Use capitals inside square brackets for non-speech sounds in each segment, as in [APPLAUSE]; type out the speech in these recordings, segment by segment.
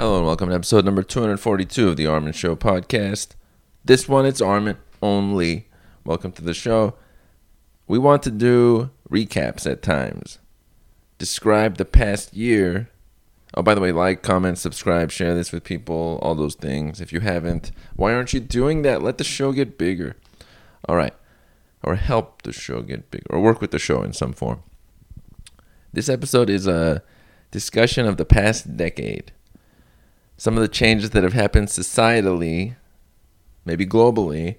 Hello and welcome to episode number 242 of the Armen Show podcast. This one, it's Armen only. Welcome to the show. We want to do recaps at times, describe the past year. Oh, by the way, like, comment, subscribe, share this with people, all those things. If you haven't, why aren't you doing that? Let the show get bigger. All right. Or help the show get bigger, or work with the show in some form. This episode is a discussion of the past decade some of the changes that have happened societally, maybe globally,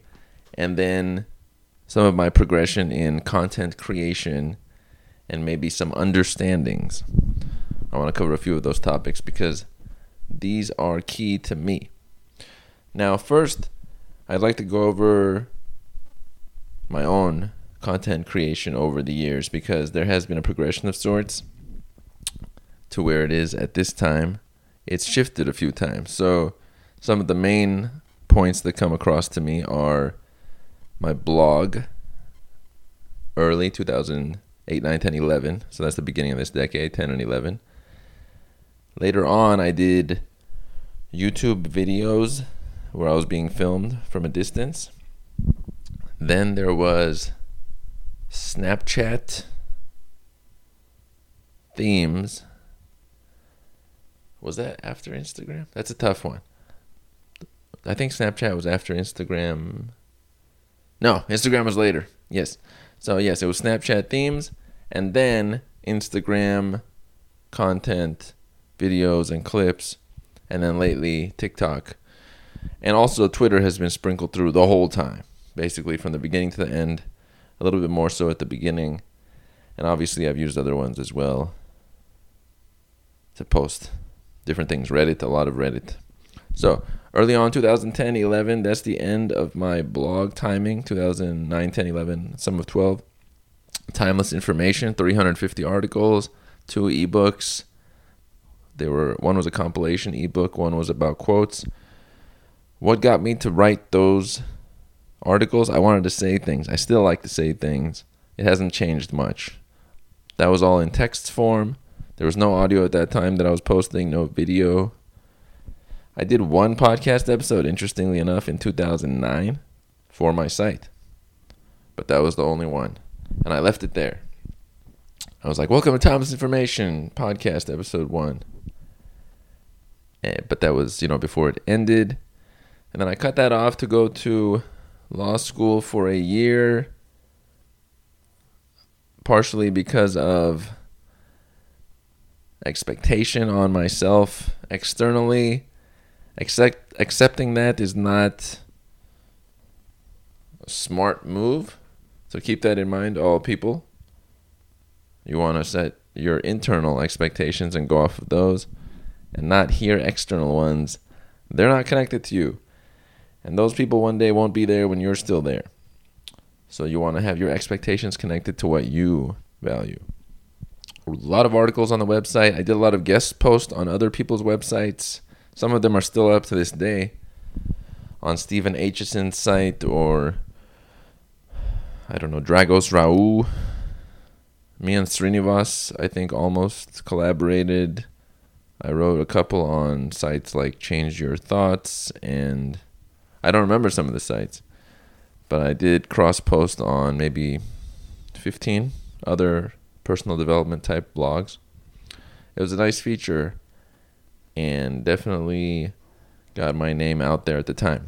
and then some of my progression in content creation and maybe some understandings. I want to cover a few of those topics because these are key to me. Now, first, I'd like to go over my own content creation over the years because there has been a progression of sorts to where it is at this time it's shifted a few times. So some of the main points that come across to me are my blog early 2008 9 10 11 so that's the beginning of this decade 10 and 11 later on i did youtube videos where i was being filmed from a distance. Then there was snapchat themes was that after Instagram? That's a tough one. I think Snapchat was after Instagram. No, Instagram was later. Yes. So, yes, it was Snapchat themes and then Instagram content, videos, and clips. And then lately, TikTok. And also, Twitter has been sprinkled through the whole time, basically from the beginning to the end. A little bit more so at the beginning. And obviously, I've used other ones as well to post different things. Reddit, a lot of Reddit. So early on, 2010, 11, that's the end of my blog timing. 2009, 10, 11, some of 12. Timeless information, 350 articles, two ebooks. They were one was a compilation ebook, one was about quotes. What got me to write those articles? I wanted to say things. I still like to say things. It hasn't changed much. That was all in text form. There was no audio at that time that I was posting, no video. I did one podcast episode, interestingly enough, in 2009 for my site. But that was the only one. And I left it there. I was like, Welcome to Timeless Information Podcast, episode one. Eh, but that was, you know, before it ended. And then I cut that off to go to law school for a year, partially because of expectation on myself externally. Accept, accepting that is not a smart move. So keep that in mind, all people. You want to set your internal expectations and go off of those and not hear external ones. They're not connected to you. And those people one day won't be there when you're still there. So you want to have your expectations connected to what you value a lot of articles on the website. I did a lot of guest posts on other people's websites. Some of them are still up to this day on Steven Aitchison's site or I don't know, Dragos Roua. Me and Srinivas, I think, almost collaborated. I wrote a couple on sites like Change Your Thoughts, and I don't remember some of the sites, but I did cross post on maybe 15 other personal development type blogs. It was a nice feature and definitely got my name out there at the time.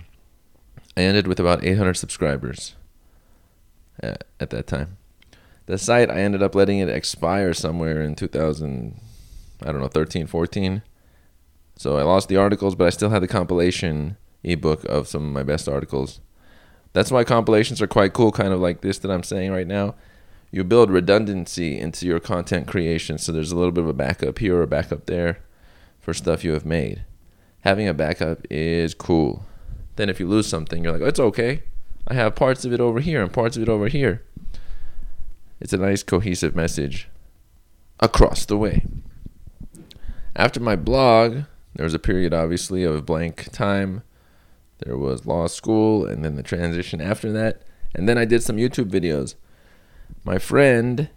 I ended with about 800 subscribers at, at that time. The site, I ended up letting it expire somewhere in 2000, I don't know, 13, 14. So I lost the articles, but I still had the compilation ebook of some of my best articles. That's why compilations are quite cool, kind of like this that I'm saying right now you build redundancy into your content creation so there's a little bit of a backup here or a backup there for stuff you have made. Having a backup is cool. Then if you lose something, you're like, oh, it's okay. I have parts of it over here and parts of it over here. It's a nice cohesive message across the way. After my blog, there was a period obviously of blank time. There was law school and then the transition after that. And then I did some YouTube videos my friend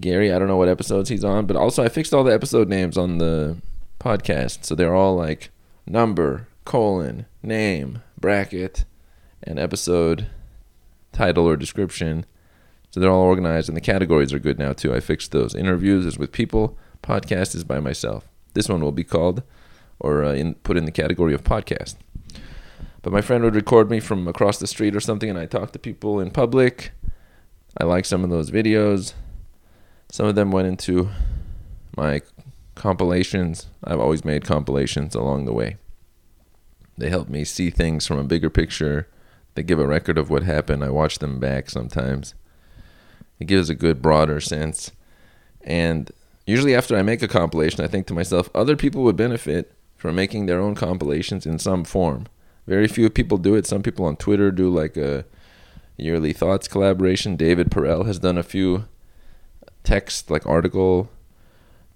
Gary, I don't know what episodes he's on, but also I fixed all the episode names on the podcast. So they're all like number, colon, name, bracket, and episode title or description. So they're all organized, and the categories are good now too. I fixed those. Interviews is with people. Podcast is by myself. This one will be called, or uh, in, put in the category of podcast. But my friend would record me from across the street or something, and I talk to people in public. I like some of those videos. Some of them went into my compilations. I've always made compilations along the way. They help me see things from a bigger picture. They give a record of what happened. I watch them back sometimes. It gives a good, broader sense. And usually, after I make a compilation, I think to myself, other people would benefit from making their own compilations in some form. Very few people do it. Some people on Twitter do like a yearly thoughts collaboration. David Perell has done a few text, like article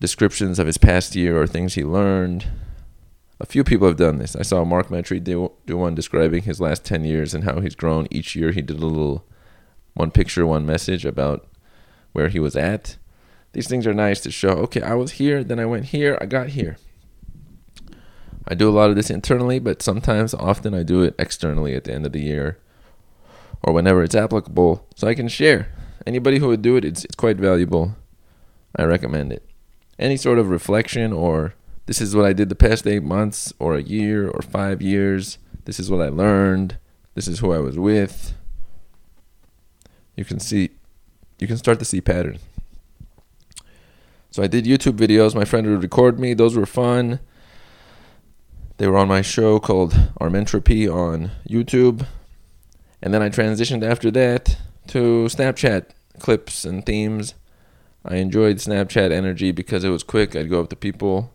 descriptions of his past year or things he learned. A few people have done this. I saw Mark Metry do, do one describing his last 10 years and how he's grown. Each year he did a little one picture, one message about where he was at. These things are nice to show, okay, I was here, then I went here, I got here. I do a lot of this internally, but sometimes, often, I do it externally at the end of the year or whenever it's applicable so I can share. Anybody who would do it, it's, it's quite valuable. I recommend it. Any sort of reflection or this is what I did the past eight months or a year or five years. This is what I learned. This is who I was with. You can see, you can start to see patterns. So I did YouTube videos. My friend would record me. Those were fun. They were on my show called Armentropy on YouTube. And then I transitioned after that to Snapchat clips and themes. I enjoyed Snapchat energy because it was quick. I'd go up to people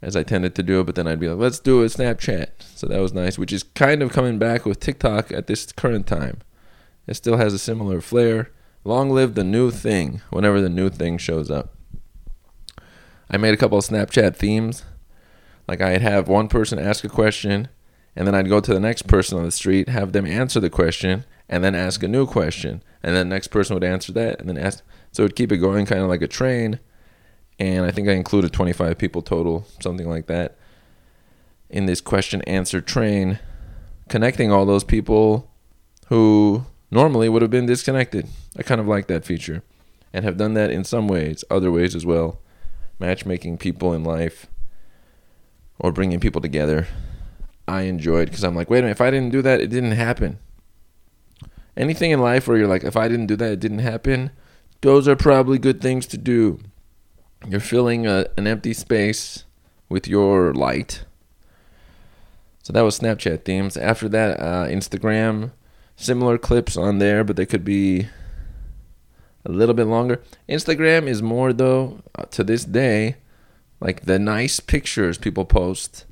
as I tended to do, but then I'd be like, let's do a Snapchat. So that was nice, which is kind of coming back with TikTok at this current time. It still has a similar flair. Long live the new thing whenever the new thing shows up. I made a couple of Snapchat themes. Like I'd have one person ask a question, and then I'd go to the next person on the street, have them answer the question, and then ask a new question, and then the next person would answer that, and then ask. So it'd keep it going, kind of like a train. And I think I included 25 people total, something like that, in this question answer train, connecting all those people who normally would have been disconnected. I kind of like that feature, and have done that in some ways, other ways as well, matchmaking people in life or bringing people together I enjoyed because I'm like, wait a minute, if I didn't do that, it didn't happen. Anything in life where you're like, if I didn't do that, it didn't happen, those are probably good things to do. You're filling a, an empty space with your light. So that was Snapchat themes. After that, uh, Instagram, similar clips on there, but they could be a little bit longer. Instagram is more, though, uh, to this day, like the nice pictures people post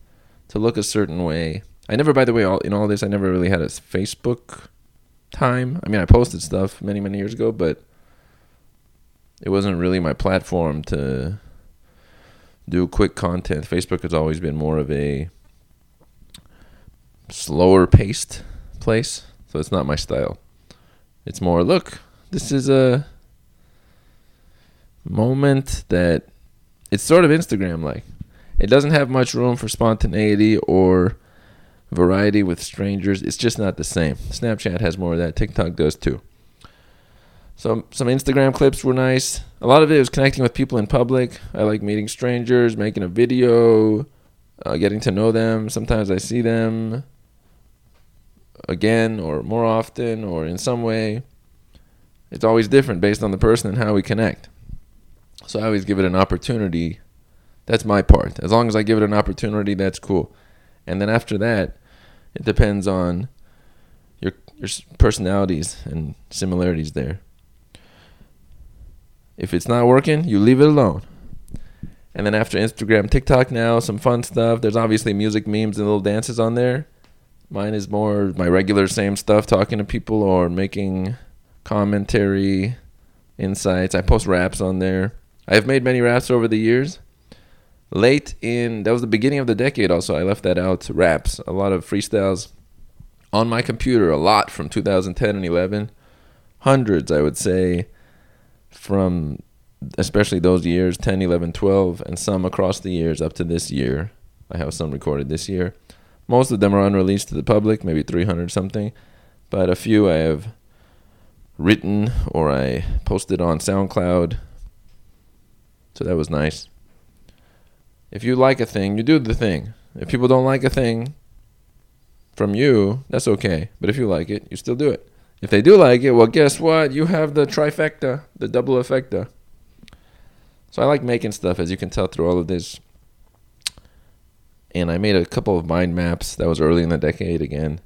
to look a certain way. I never, by the way, all in all this, I never really had a Facebook time. I mean, I posted stuff many, many years ago, but it wasn't really my platform to do quick content. Facebook has always been more of a slower paced place, so it's not my style. It's more, look, this is a moment that it's sort of Instagram like. It doesn't have much room for spontaneity or variety with strangers. It's just not the same. Snapchat has more of that. TikTok does too. So some Instagram clips were nice. A lot of it was connecting with people in public. I like meeting strangers, making a video, uh, getting to know them. Sometimes I see them again or more often or in some way. It's always different based on the person and how we connect. So I always give it an opportunity that's my part. As long as I give it an opportunity, that's cool. And then after that, it depends on your your personalities and similarities there. If it's not working, you leave it alone. And then after Instagram, TikTok now, some fun stuff. There's obviously music memes and little dances on there. Mine is more my regular same stuff, talking to people or making commentary, insights. I post raps on there. I have made many raps over the years late in that was the beginning of the decade also i left that out raps a lot of freestyles on my computer a lot from 2010 and 11 hundreds i would say from especially those years 10, 11, 12, and some across the years up to this year. I have some recorded this year. Most of them are unreleased to the public, maybe 300 something, but a few I have written or I posted on SoundCloud. So that was nice. If you like a thing, you do the thing. If people don't like a thing from you, that's okay. But if you like it, you still do it. If they do like it, well, guess what? You have the trifecta, the double effecta. So I like making stuff, as you can tell through all of this. And I made a couple of mind maps. That was early in the decade again.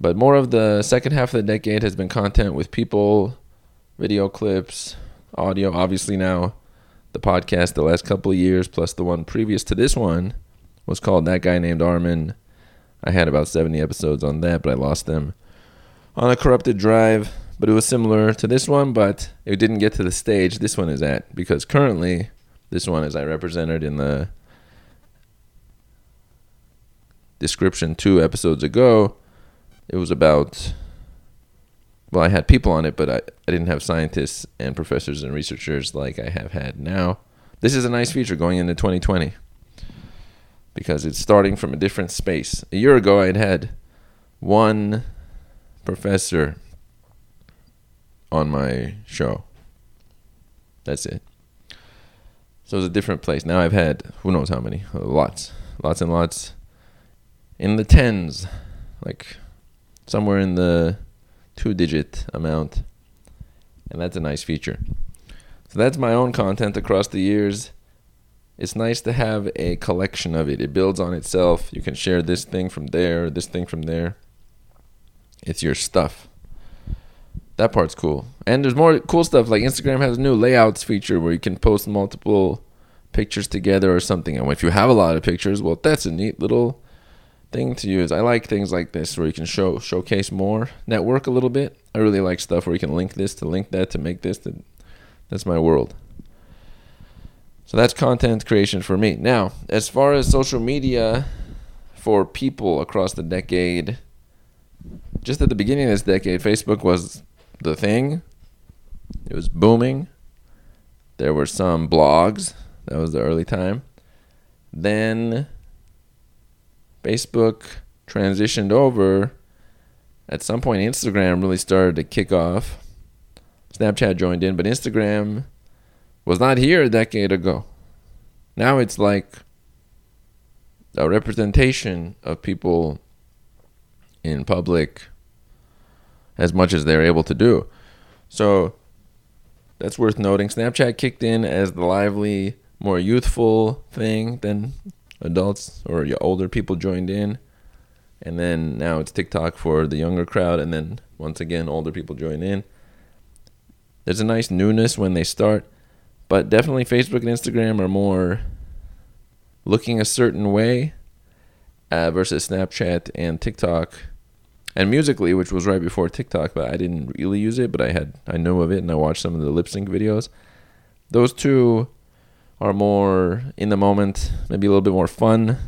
But more of the second half of the decade has been content with people, video clips, audio. Obviously, now the podcast the last couple of years, plus the one previous to this one, was called That Guy Named Armen. I had about 70 episodes on that, but I lost them on a corrupted drive. But it was similar to this one, but it didn't get to the stage this one is at because currently, this one, as I represented in the description two episodes ago, it was about well i had people on it but I, I didn't have scientists and professors and researchers like i have had now. This is a nice feature going into 2020 because it's starting from a different space. A year ago i had had one professor on my show. That's it. So it's a different place. Now i've had who knows how many? Lots. Lots and lots. In the tens like somewhere in the two digit amount. And that's a nice feature. So that's my own content across the years. It's nice to have a collection of it. It builds on itself. You can share this thing from there, this thing from there. It's your stuff. That part's cool. And there's more cool stuff like Instagram has a new layouts feature where you can post multiple pictures together or something. And if you have a lot of pictures, well, that's a neat little thing to use. I like things like this where you can show showcase more, network a little bit. I really like stuff where you can link this to link that to make this. To, that's my world. So that's content creation for me. Now, as far as social media for people across the decade, just at the beginning of this decade, Facebook was the thing. It was booming. There were some blogs. That was the early time. Then Facebook transitioned over, at some point Instagram really started to kick off. Snapchat joined in, but Instagram was not here a decade ago. Now it's like a representation of people in public as much as they're able to do. So that's worth noting. Snapchat kicked in as the lively, more youthful thing. Then adults or your older people joined in. And then now it's TikTok for the younger crowd. And then once again, older people join in. There's a nice newness when they start. But definitely Facebook and Instagram are more looking a certain way uh, versus Snapchat and TikTok. And Musical.ly, which was right before TikTok, but I didn't really use it, but I had I know of it and I watched some of the lip sync videos. Those two are more in the moment, maybe a little bit more fun,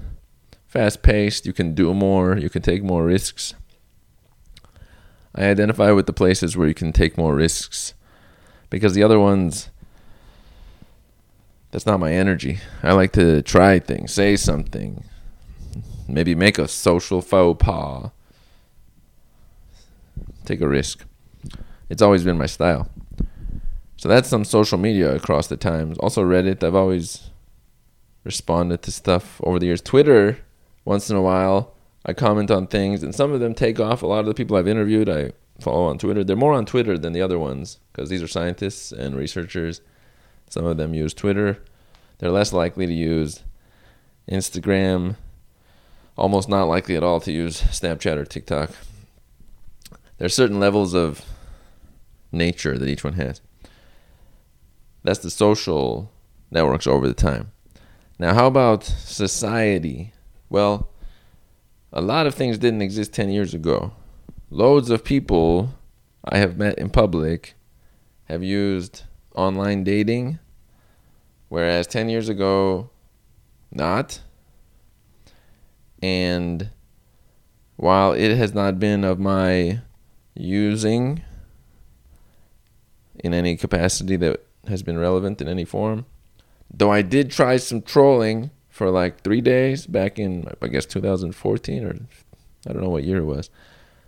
fast paced. You can do more, you can take more risks. I identify with the places where you can take more risks because the other ones, that's not my energy. I like to try things, say something, maybe make a social faux pas, take a risk. It's always been my style. So that's some social media across the times. Also Reddit. I've always responded to stuff over the years. Twitter, once in a while, I comment on things, and some of them take off. A lot of the people I've interviewed, I follow on Twitter. They're more on Twitter than the other ones because these are scientists and researchers. Some of them use Twitter. They're less likely to use Instagram. Almost not likely at all to use Snapchat or TikTok. There are certain levels of nature that each one has. That's the social networks over the time. Now, how about society? Well, a lot of things didn't exist 10 years ago. Loads of people I have met in public have used online dating, whereas 10 years ago, not. And while it has not been of my using in any capacity that has been relevant in any form. Though I did try some trolling for like three days back in, I guess, 2014 or I don't know what year it was.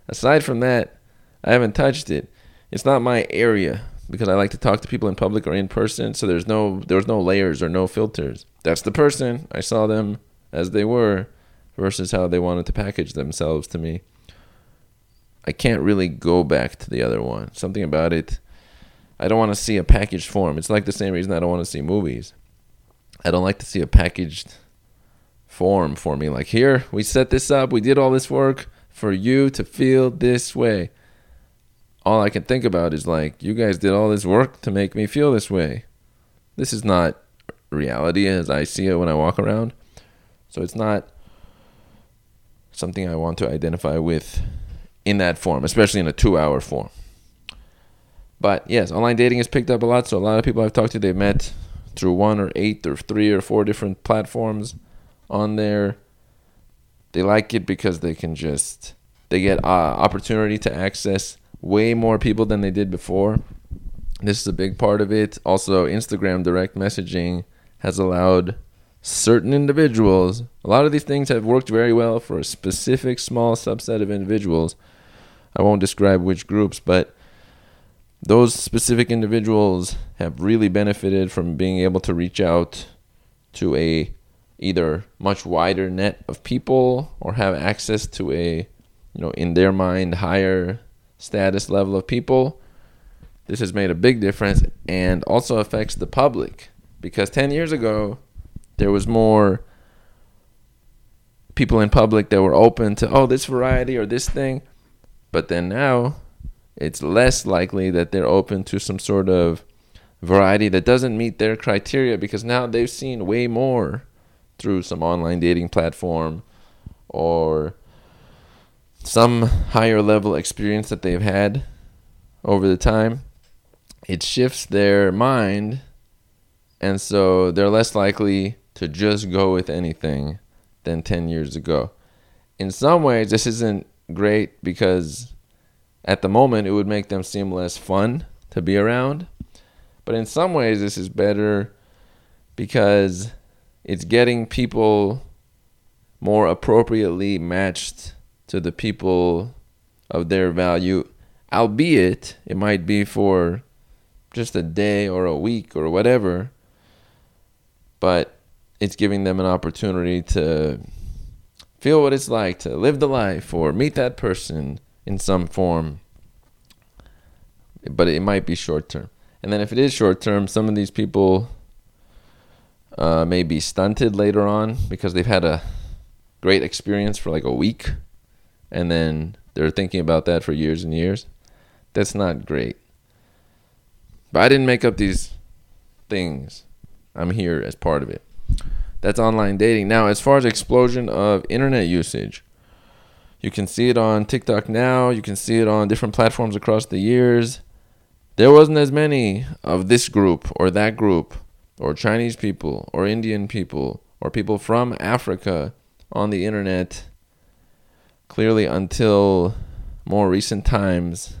Aside from that, I haven't touched it. It's not my area because I like to talk to people in public or in person. So there's no there's no layers or no filters. That's the person. I saw them as they were versus how they wanted to package themselves to me. I can't really go back to the other one. Something about it. I don't want to see a packaged form. It's like the same reason I don't want to see movies. I don't like to see a packaged form for me. Like, here, we set this up, we did all this work for you to feel this way. All I can think about is like, you guys did all this work to make me feel this way. This is not reality as I see it when I walk around. So it's not something I want to identify with in that form, especially in a two hour form. But yes, online dating has picked up a lot. So a lot of people I've talked to, they've met through one or eight or three or four different platforms on there. They like it because they can just they get uh, opportunity to access way more people than they did before. This is a big part of it. Also, Instagram direct messaging has allowed certain individuals. A lot of these things have worked very well for a specific small subset of individuals. I won't describe which groups, but those specific individuals have really benefited from being able to reach out to a either much wider net of people or have access to a you know in their mind higher status level of people. This has made a big difference and also affects the public because 10 years ago there was more people in public that were open to oh this variety or this thing. But then now it's less likely that they're open to some sort of variety that doesn't meet their criteria because now they've seen way more through some online dating platform or some higher level experience that they've had over the time, it shifts their mind. And so they're less likely to just go with anything than 10 years ago. In some ways, this isn't great because at the moment it would make them seem less fun to be around. But in some ways, this is better because it's getting people more appropriately matched to the people of their value, albeit it might be for just a day or a week or whatever, but it's giving them an opportunity to feel what it's like to live the life or meet that person in some form. But it might be short term. And then if it is short term, some of these people uh, may be stunted later on because they've had a great experience for like a week and then they're thinking about that for years and years. That's not great. But I didn't make up these things. I'm here as part of it. That's online dating. Now, as far as explosion of internet usage, you can see it on TikTok now. You can see it on different platforms across the years. There wasn't as many of this group or that group or Chinese people or Indian people or people from Africa on the internet clearly until more recent times.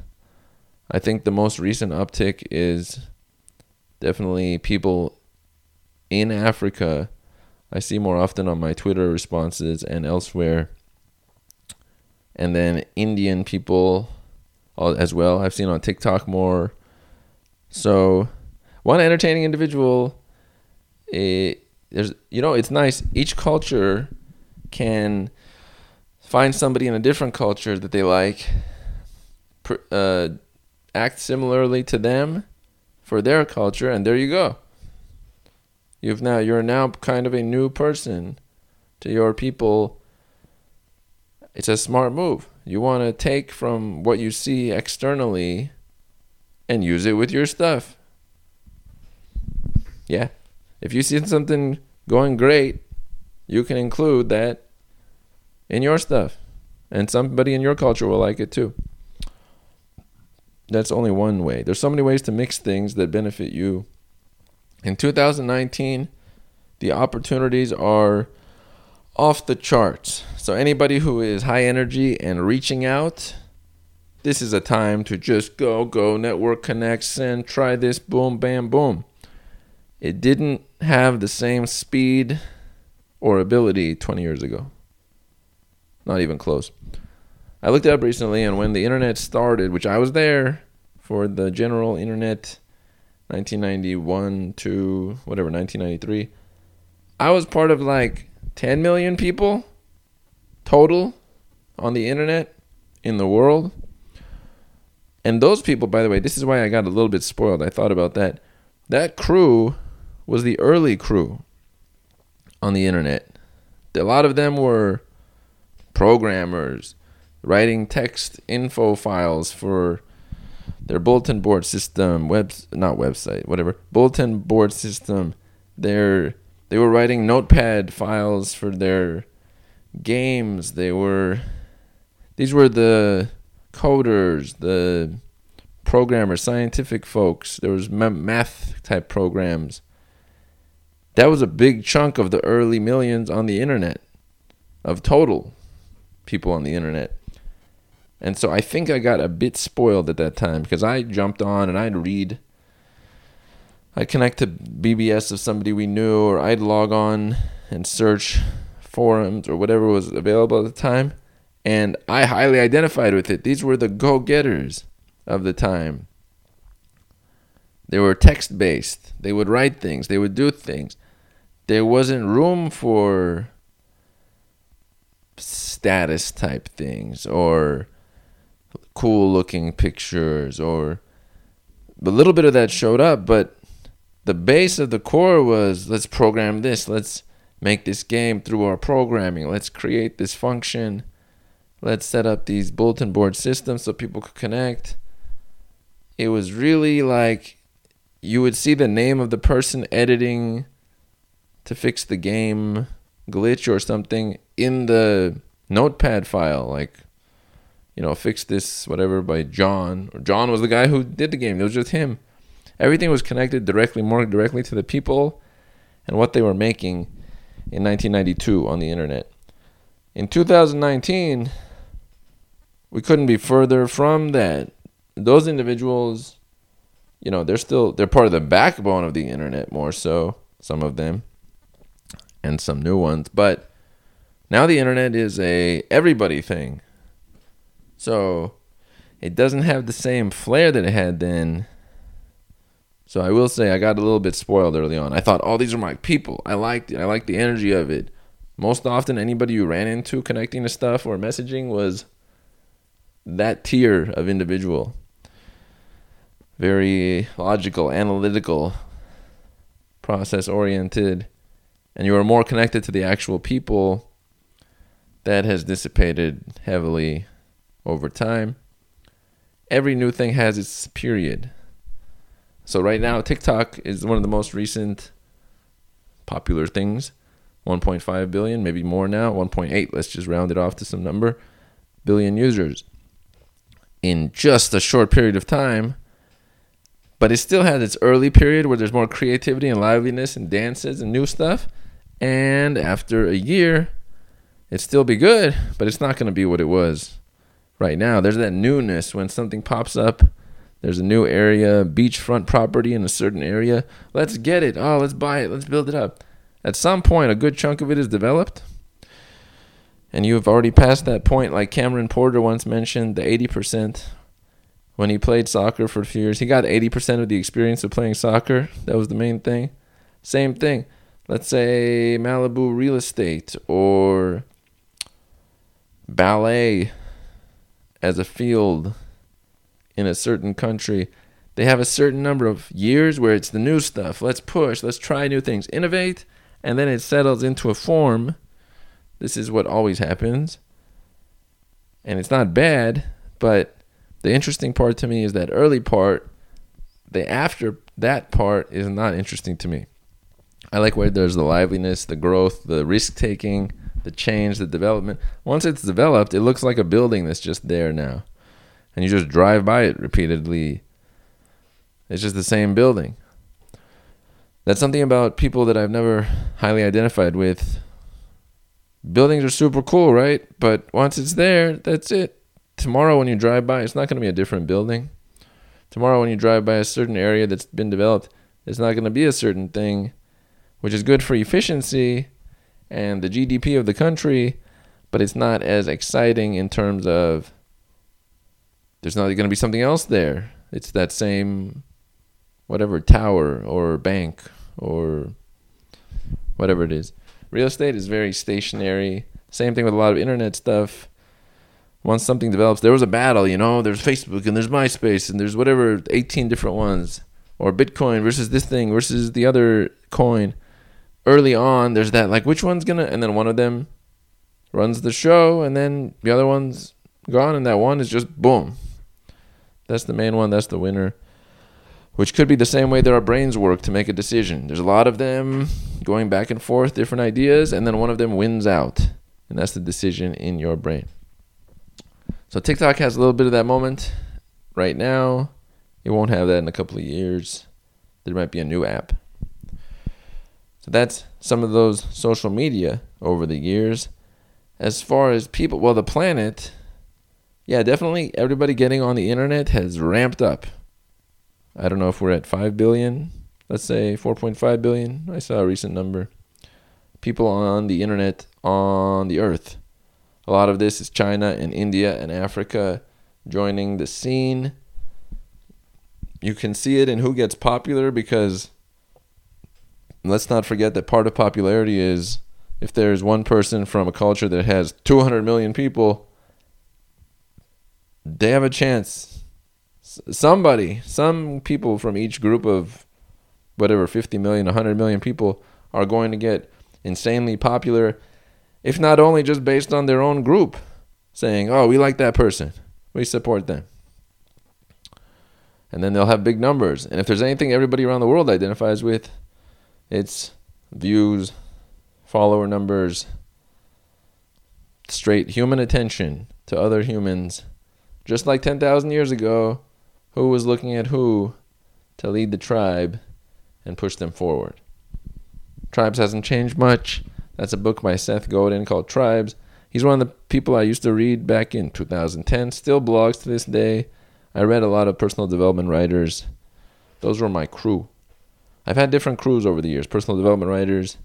I think the most recent uptick is definitely people in Africa. I see more often on my Twitter responses and elsewhere. And then Indian people as well. I've seen on TikTok more. So, one entertaining individual it, there's you know it's nice each culture can find somebody in a different culture that they like uh, act similarly to them for their culture and there you go you've now you're now kind of a new person to your people it's a smart move you want to take from what you see externally and use it with your stuff yeah if you see something going great, you can include that in your stuff. And somebody in your culture will like it too. That's only one way. There's so many ways to mix things that benefit you. In 2019, the opportunities are off the charts. So anybody who is high energy and reaching out, this is a time to just go, go, network, connect, send, try this, boom, bam, boom. it didn't have the same speed or ability 20 years ago. Not even close. I looked it up recently, and when the internet started, which I was there for the general internet 1991 to whatever, 1993, I was part of like 10 million people total on the internet in the world. And those people, by the way, this is why I got a little bit spoiled. I thought about that. That crew was the early crew on the internet. A lot of them were programmers writing text info files for their bulletin board system, web not website, whatever, bulletin board system. Their they were writing notepad files for their games. They were these were the coders, the programmers, scientific folks. There was math type programs. That was a big chunk of the early millions on the internet of total people on the internet. And so I think I got a bit spoiled at that time because I jumped on and I'd read. I'd connect to BBS of somebody we knew, or I'd log on and search forums or whatever was available at the time. And I highly identified with it. These were the go getters of the time. They were text based. They would write things, they would do things. There wasn't room for status type things or cool looking pictures or a little bit of that showed up, but the base of the core was let's program this, let's make this game through our programming, let's create this function, let's set up these bulletin board systems so people could connect. It was really like you would see the name of the person editing to fix the game glitch or something in the notepad file like you know, fix this, whatever, by John. Or john was the guy who did the game. It was just him. Everything was connected directly, more directly to the people and what they were making in 1992 on the internet. In 2019, we couldn't be further from that. Those individuals, you know, they're still they're part of the backbone of the internet more so, some of them, and some new ones. But now the internet is a everybody thing. So it doesn't have the same flair that it had then. So I will say I got a little bit spoiled early on. I thought, oh, these are my people. I liked it. I liked the energy of it. Most often, anybody you ran into connecting to stuff or messaging was that tier of individual. Very logical, analytical, process oriented, and you are more connected to the actual people. That has dissipated heavily over time. Every new thing has its period. So right now, TikTok is one of the most recent popular things. 1.5 billion, maybe more now. 1.8. Let's just round it off to some number. Billion users in just a short period of time. But it still has its early period where there's more creativity and liveliness and dances and new stuff. And after a year, it'd still be good, but it's not going to be what it was right now. There's that newness when something pops up. There's a new area, beachfront property in a certain area. Let's get it. Oh, let's buy it. Let's build it up. At some point, a good chunk of it is developed. And you have already passed that point, like Cameron Porter once mentioned, the 80%. When he played soccer for a few years, he got 80% of the experience of playing soccer. That was the main thing. Same thing. Let's say Malibu real estate or ballet as a field in a certain country, they have a certain number of years where it's the new stuff. Let's push, let's try new things, innovate, and then it settles into a form. This is what always happens. And it's not bad, but the interesting part to me is that early part. The after that part is not interesting to me. I like where there's the liveliness, the growth, the risk taking, the change, the development. Once it's developed, it looks like a building that's just there now. And you just drive by it repeatedly. It's just the same building. That's something about people that I've never highly identified with. Buildings are super cool, right? But once it's there, that's it. Tomorrow, when you drive by, it's not going to be a different building. Tomorrow, when you drive by a certain area that's been developed, It's not going to be a certain thing, which is good for efficiency and the GDP of the country, but it's not as exciting in terms of there's not going to be something else there. It's that same whatever tower or bank or whatever it is. Real estate is very stationary. Same thing with a lot of internet stuff. Once something develops, there was a battle, you know, there's Facebook and there's MySpace and there's whatever 18 different ones or Bitcoin versus this thing versus the other coin. Early on, there's that like which one's going to and then one of them runs the show and then the other one's gone and that one is just boom. That's the main one, that's the winner which could be the same way that our brains work to make a decision. There's a lot of them going back and forth, different ideas, and then one of them wins out. And that's the decision in your brain. So TikTok has a little bit of that moment right now. It won't have that in a couple of years. There might be a new app. So that's some of those social media over the years. As far as people, well, the planet, yeah, definitely everybody getting on the internet has ramped up I don't know if we're at 5 billion, let's say 4.5 billion. I saw a recent number. People on the internet on the earth. A lot of this is China and India and Africa joining the scene. You can see it in who gets popular because let's not forget that part of popularity is if there's one person from a culture that has 200 million people, they have a chance somebody, some people from each group of whatever 50 million, 100 million people are going to get insanely popular, if not only just based on their own group, saying, oh, we like that person, we support them. And then they'll have big numbers. And if there's anything everybody around the world identifies with, it's views, follower numbers, straight human attention to other humans. Just like 10,000 years ago, who was looking at who to lead the tribe and push them forward. Tribes hasn't changed much. That's a book by Seth Godin called Tribes. He's one of the people I used to read back in 2010, still blogs to this day. I read a lot of personal development writers. Those were my crew. I've had different crews over the years, personal development writers.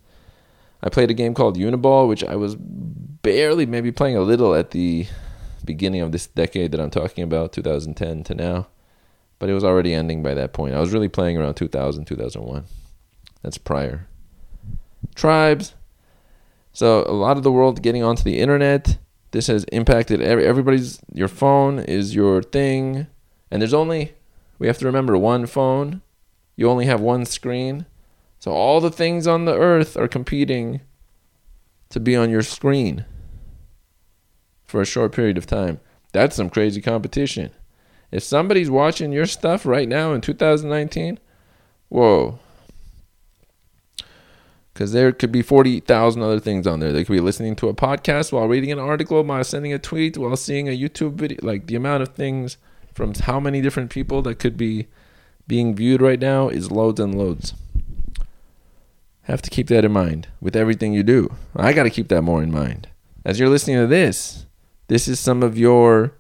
I played a game called Uniball, which I was barely maybe playing a little at the beginning of this decade that I'm talking about, 2010 to now but it was already ending by that point. I was really playing around 2000, 2001. That's prior. Tribes. So a lot of the world getting onto the internet. This has impacted every, everybody's. Your phone is your thing, and there's only we have to remember one phone. You only have one screen, so all the things on the earth are competing to be on your screen for a short period of time. That's some crazy competition. If somebody's watching your stuff right now in 2019, whoa. Because there could be 40,000 other things on there. They could be listening to a podcast while reading an article, while sending a tweet, while seeing a YouTube video. Like the amount of things from how many different people that could be being viewed right now is loads and loads. Have to keep that in mind with everything you do. I got to keep that more in mind. As you're listening to this, this is some of your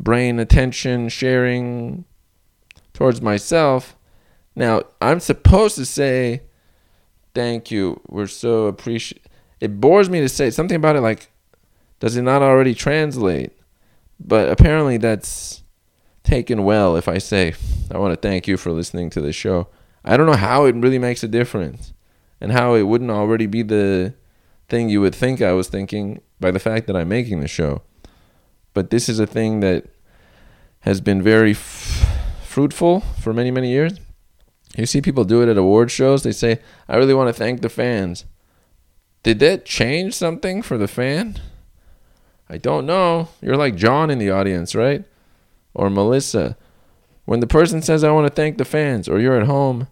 brain attention sharing towards myself. Now, I'm supposed to say thank you. We're so appreciate. It bores me to say something about it like does it not already translate? But apparently that's taken well if I say I want to thank you for listening to the show. I don't know how it really makes a difference and how it wouldn't already be the thing you would think I was thinking by the fact that I'm making the show but this is a thing that has been very f- fruitful for many many years. You see people do it at award shows. They say, "I really want to thank the fans." Did that change something for the fan? I don't know. You're like John in the audience, right? Or Melissa. When the person says, I want to thank the fans, or you're at home,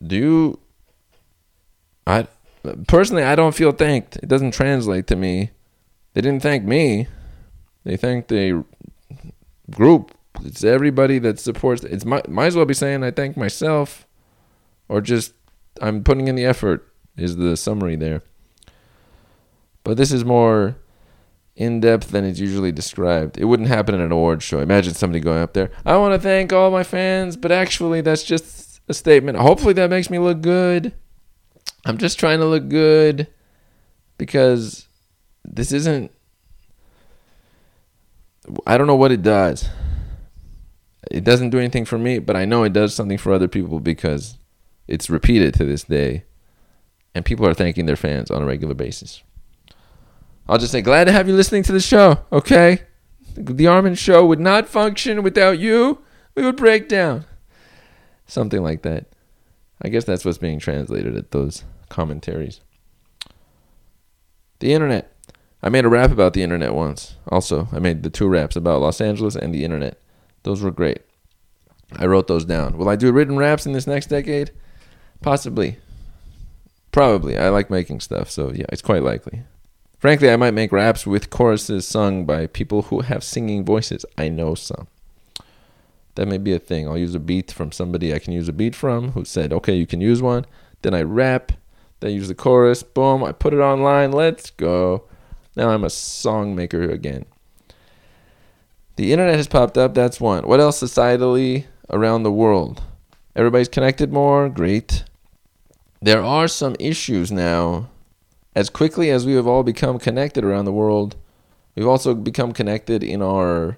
do you. I personally, I don't feel thanked. It doesn't translate to me. They didn't thank me. They thank the group. It's everybody that supports. It's might might as well be saying I thank myself, or just I'm putting in the effort. Is the summary there? But this is more in depth than it's usually described. It wouldn't happen at an award show. Imagine somebody going up there. I want to thank all my fans, but actually that's just a statement. Hopefully that makes me look good. I'm just trying to look good because this isn't I don't know what it does. It doesn't do anything for me, but I know it does something for other people because it's repeated to this day and people are thanking their fans on a regular basis. I'll just say glad to have you listening to the show, okay? The Armen show would not function without you. We would break down. Something like that. I guess that's what's being translated at those commentaries. The internet. I made a rap about the internet once. Also, I made the two raps about Los Angeles and the internet. Those were great. I wrote those down. Will I do written raps in this next decade? Possibly. Probably. I like making stuff, so yeah, it's quite likely. Frankly, I might make raps with choruses sung by people who have singing voices. I know some. That may be a thing. I'll use a beat from somebody I can use a beat from who said, okay, you can use one. Then I rap. Then I use the chorus. Boom. I put it online. Let's go. Now I'm a song maker again. The internet has popped up. That's one. What else societally around the world? Everybody's connected more. Great. There are some issues now. As quickly as we have all become connected around the world, we've also become connected in our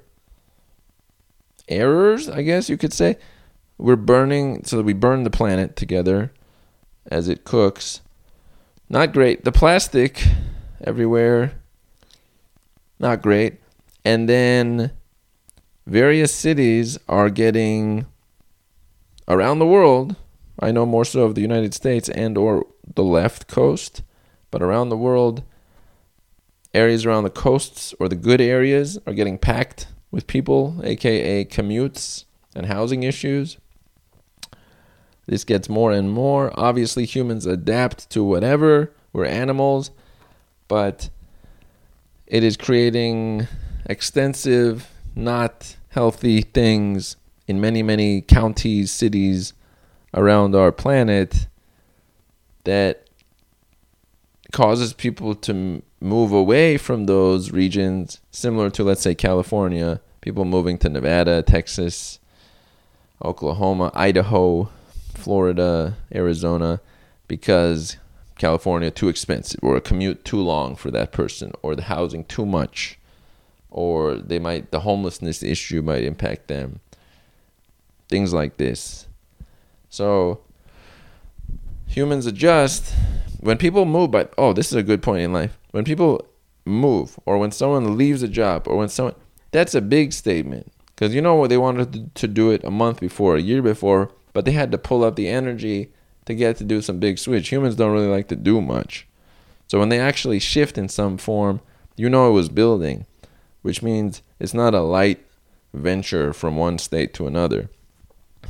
errors, I guess you could say. We're burning, so we burn the planet together as it cooks. Not great. The plastic everywhere not great. And then various cities are getting around the world. I know more so of the United States and or the left coast, but around the world areas around the coasts or the good areas are getting packed with people, aka commutes and housing issues. This gets more and more. Obviously, humans adapt to whatever. We're animals, but it is creating extensive, not healthy things in many, many counties, cities around our planet that causes people to move away from those regions, similar to, let's say, California, people moving to Nevada, Texas, Oklahoma, Idaho, Florida, Arizona, because California too expensive or a commute too long for that person or the housing too much or they might the homelessness issue might impact them. Things like this. So humans adjust. When people move but oh this is a good point in life. When people move or when someone leaves a job or when someone that's a big statement. Because you know what they wanted to do it a month before a year before but they had to pull up the energy to get to do some big switch. Humans don't really like to do much. So when they actually shift in some form, you know it was building, which means it's not a light venture from one state to another.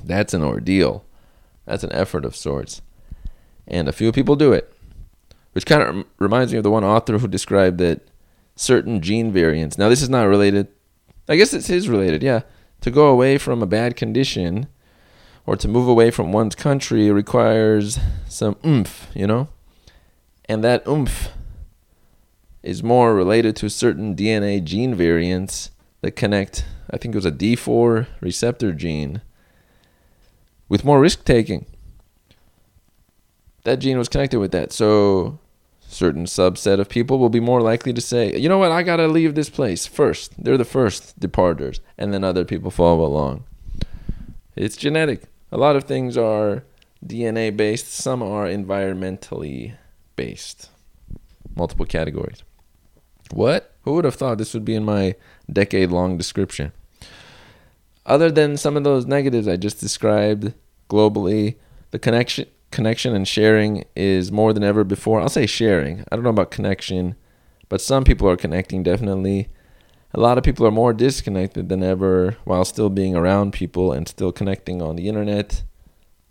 That's an ordeal. That's an effort of sorts. And a few people do it, which kind of reminds me of the one author who described that certain gene variants. Now, this is not related. I guess it is related, yeah. To go away from a bad condition or to move away from one's country requires some oomph, you know? And that oomph is more related to certain DNA gene variants that connect, I think it was a D4 receptor gene, with more risk taking. That gene was connected with that. So, certain subset of people will be more likely to say, you know what, I gotta leave this place first. They're the first departers, and then other people follow along. It's genetic. A lot of things are DNA based, some are environmentally based. Multiple categories. What? Who would have thought this would be in my decade long description? Other than some of those negatives I just described globally, the connection connection and sharing is more than ever before. I'll say sharing. I don't know about connection, but some people are connecting definitely a lot of people are more disconnected than ever while still being around people and still connecting on the internet.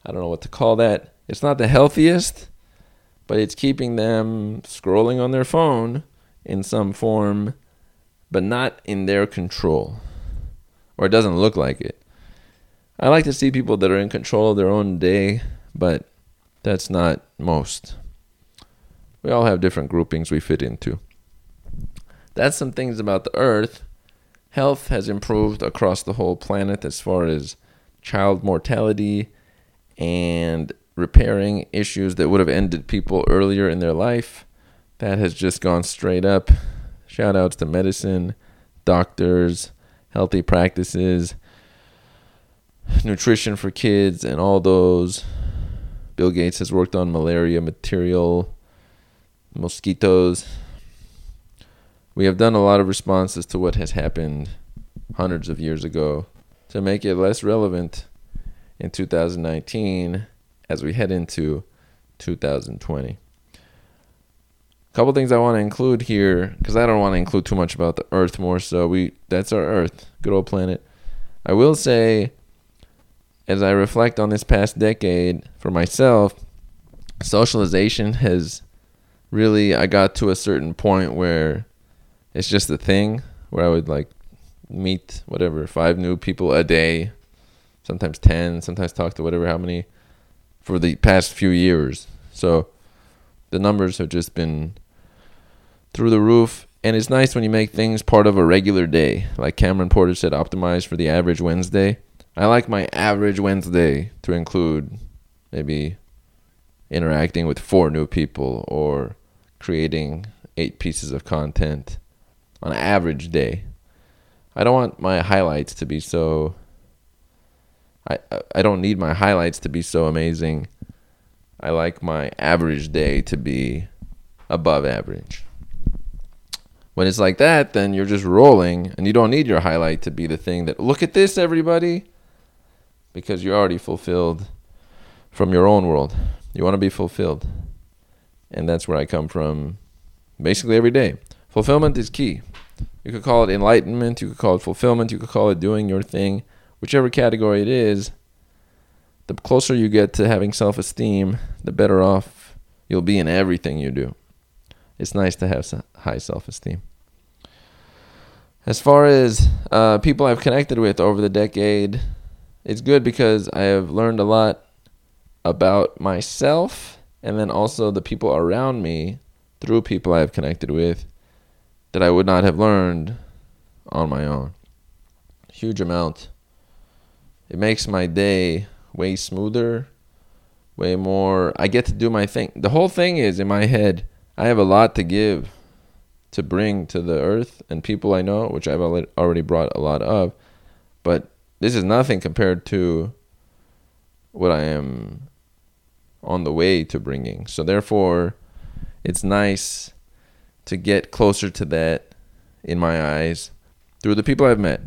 I don't know what to call that. It's not the healthiest, but it's keeping them scrolling on their phone in some form, but not in their control. Or it doesn't look like it. I like to see people that are in control of their own day, but that's not most. We all have different groupings we fit into. That's some things about the earth. Health has improved across the whole planet as far as child mortality and repairing issues that would have ended people earlier in their life. That has just gone straight up. Shout outs to medicine, doctors, healthy practices, nutrition for kids, and all those. Bill Gates has worked on malaria material, mosquitoes. We have done a lot of responses to what has happened hundreds of years ago to make it less relevant in 2019 as we head into 2020. A couple things I want to include here because I don't want to include too much about the Earth more so. We that's our Earth, good old planet. I will say as I reflect on this past decade for myself, socialization has really I got to a certain point where it's just a thing where I would like meet whatever five new people a day, sometimes 10, sometimes talk to whatever how many for the past few years. So the numbers have just been through the roof and it's nice when you make things part of a regular day. Like Cameron Porter said optimize for the average Wednesday. I like my average Wednesday to include maybe interacting with four new people or creating eight pieces of content on an average day. I don't want my highlights to be so I I don't need my highlights to be so amazing. I like my average day to be above average. When it's like that, then you're just rolling and you don't need your highlight to be the thing that look at this everybody because you're already fulfilled from your own world. You want to be fulfilled. And that's where I come from basically every day. Fulfillment is key. You could call it enlightenment, you could call it fulfillment, you could call it doing your thing, whichever category it is. The closer you get to having self esteem, the better off you'll be in everything you do. It's nice to have high self esteem. As far as uh, people I've connected with over the decade, it's good because I have learned a lot about myself and then also the people around me through people I have connected with that I would not have learned on my own. Huge amount. It makes my day way smoother, way more. I get to do my thing. The whole thing is in my head, I have a lot to give, to bring to the earth and people I know, which I've already brought a lot of. But this is nothing compared to what I am on the way to bringing. So therefore, it's nice to get closer to that in my eyes through the people I've met.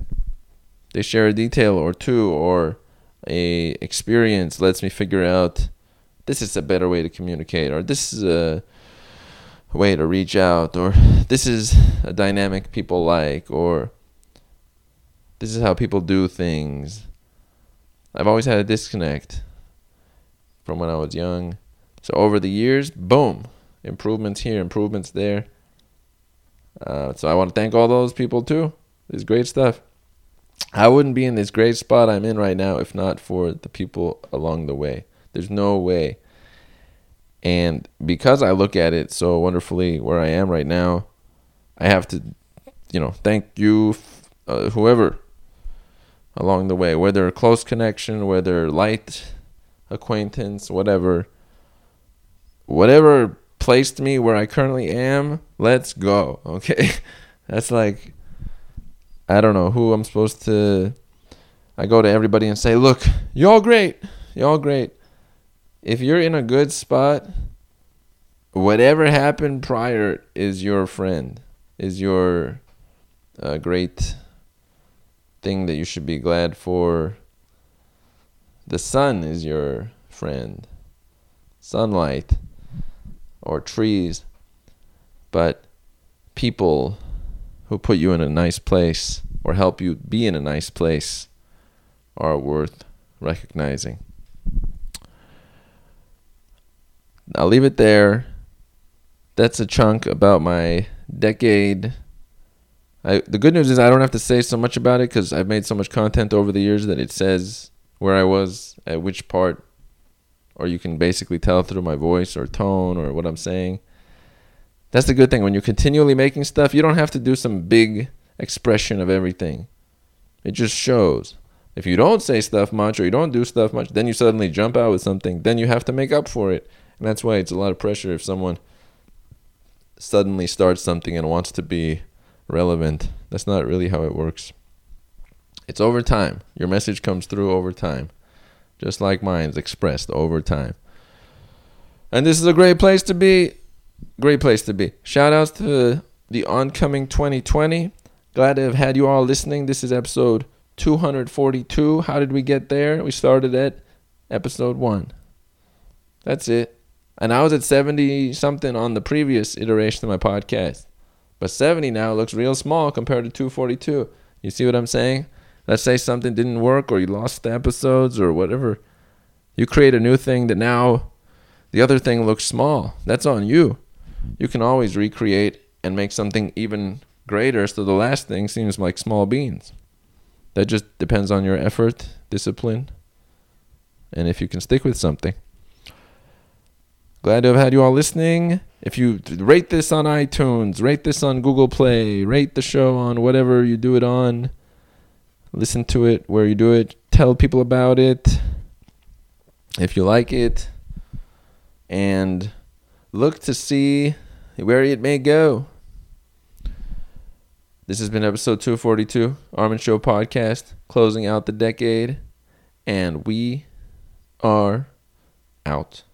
They share a detail or two or a experience lets me figure out this is a better way to communicate or this is a way to reach out or this is a dynamic people like or this is how people do things. I've always had a disconnect from when I was young. So over the years, boom, improvements here, improvements there. Uh, so I want to thank all those people too. It's great stuff. I wouldn't be in this great spot I'm in right now if not for the people along the way. There's no way. And because I look at it so wonderfully where I am right now, I have to, you know, thank you, uh, whoever along the way, whether a close connection, whether light acquaintance, whatever. Whatever placed me where I currently am, let's go. Okay? [LAUGHS] That's like I don't know who I'm supposed to I go to everybody and say, "Look, y'all great. Y'all great. If you're in a good spot, whatever happened prior is your friend, is your uh, great thing that you should be glad for. The sun is your friend, sunlight, or trees, but people who put you in a nice place or help you be in a nice place are worth recognizing. I'll leave it there. That's a chunk about my decade I, the good news is I don't have to say so much about it because I've made so much content over the years that it says where I was at which part, or you can basically tell through my voice or tone or what I'm saying. That's the good thing. When you're continually making stuff, you don't have to do some big expression of everything. It just shows. If you don't say stuff much or you don't do stuff much, then you suddenly jump out with something. Then you have to make up for it. And that's why it's a lot of pressure if someone suddenly starts something and wants to be relevant. That's not really how it works. It's over time. Your message comes through over time, just like mine's expressed over time. And this is a great place to be. Great place to be. Shout outs to the oncoming 2020. Glad to have had you all listening. This is episode 242. How did we get there? We started at episode 1. That's it. And I was at 70 something on the previous iteration of my podcast. But 70 now looks real small compared to 242. You see what I'm saying? Let's say something didn't work or you lost the episodes or whatever. You create a new thing that now the other thing looks small. That's on you. You can always recreate and make something even greater so the last thing seems like small beans. That just depends on your effort, discipline, and if you can stick with something. Glad to have had you all listening. If you rate this on iTunes, rate this on Google Play, rate the show on whatever you do it on, listen to it where you do it, tell people about it if you like it, and look to see where it may go. This has been episode 242, Armen Show Podcast, closing out the decade, and we are out.